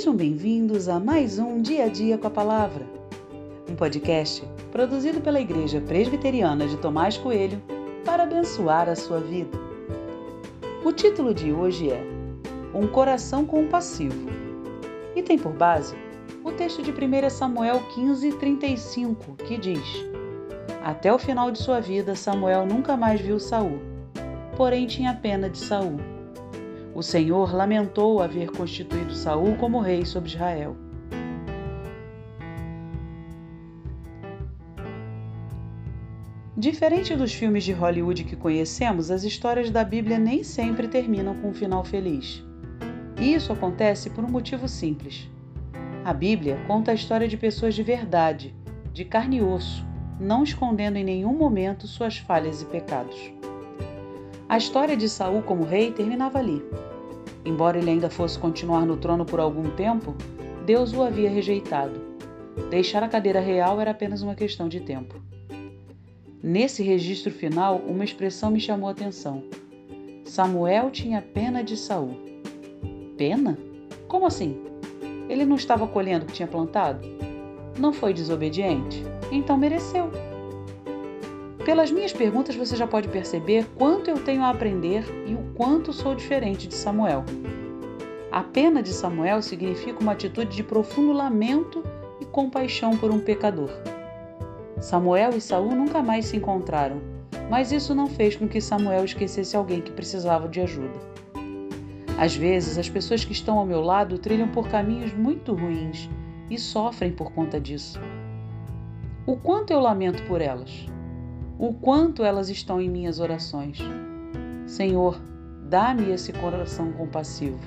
Sejam bem-vindos a mais um Dia a Dia com a Palavra, um podcast produzido pela Igreja Presbiteriana de Tomás Coelho para abençoar a sua vida. O título de hoje é Um Coração Compassivo e tem por base o texto de 1 Samuel 15, 35, que diz: Até o final de sua vida, Samuel nunca mais viu Saul, porém tinha pena de Saul o Senhor lamentou haver constituído Saul como rei sobre Israel. Diferente dos filmes de Hollywood que conhecemos, as histórias da Bíblia nem sempre terminam com um final feliz. E isso acontece por um motivo simples. A Bíblia conta a história de pessoas de verdade, de carne e osso, não escondendo em nenhum momento suas falhas e pecados. A história de Saul como rei terminava ali. Embora ele ainda fosse continuar no trono por algum tempo, Deus o havia rejeitado. Deixar a cadeira real era apenas uma questão de tempo. Nesse registro final, uma expressão me chamou a atenção. Samuel tinha pena de Saul. Pena? Como assim? Ele não estava colhendo o que tinha plantado? Não foi desobediente? Então mereceu. Pelas minhas perguntas você já pode perceber quanto eu tenho a aprender e o quanto sou diferente de Samuel. A pena de Samuel significa uma atitude de profundo lamento e compaixão por um pecador. Samuel e Saul nunca mais se encontraram, mas isso não fez com que Samuel esquecesse alguém que precisava de ajuda. Às vezes, as pessoas que estão ao meu lado trilham por caminhos muito ruins e sofrem por conta disso. O quanto eu lamento por elas? O quanto elas estão em minhas orações. Senhor, dá-me esse coração compassivo.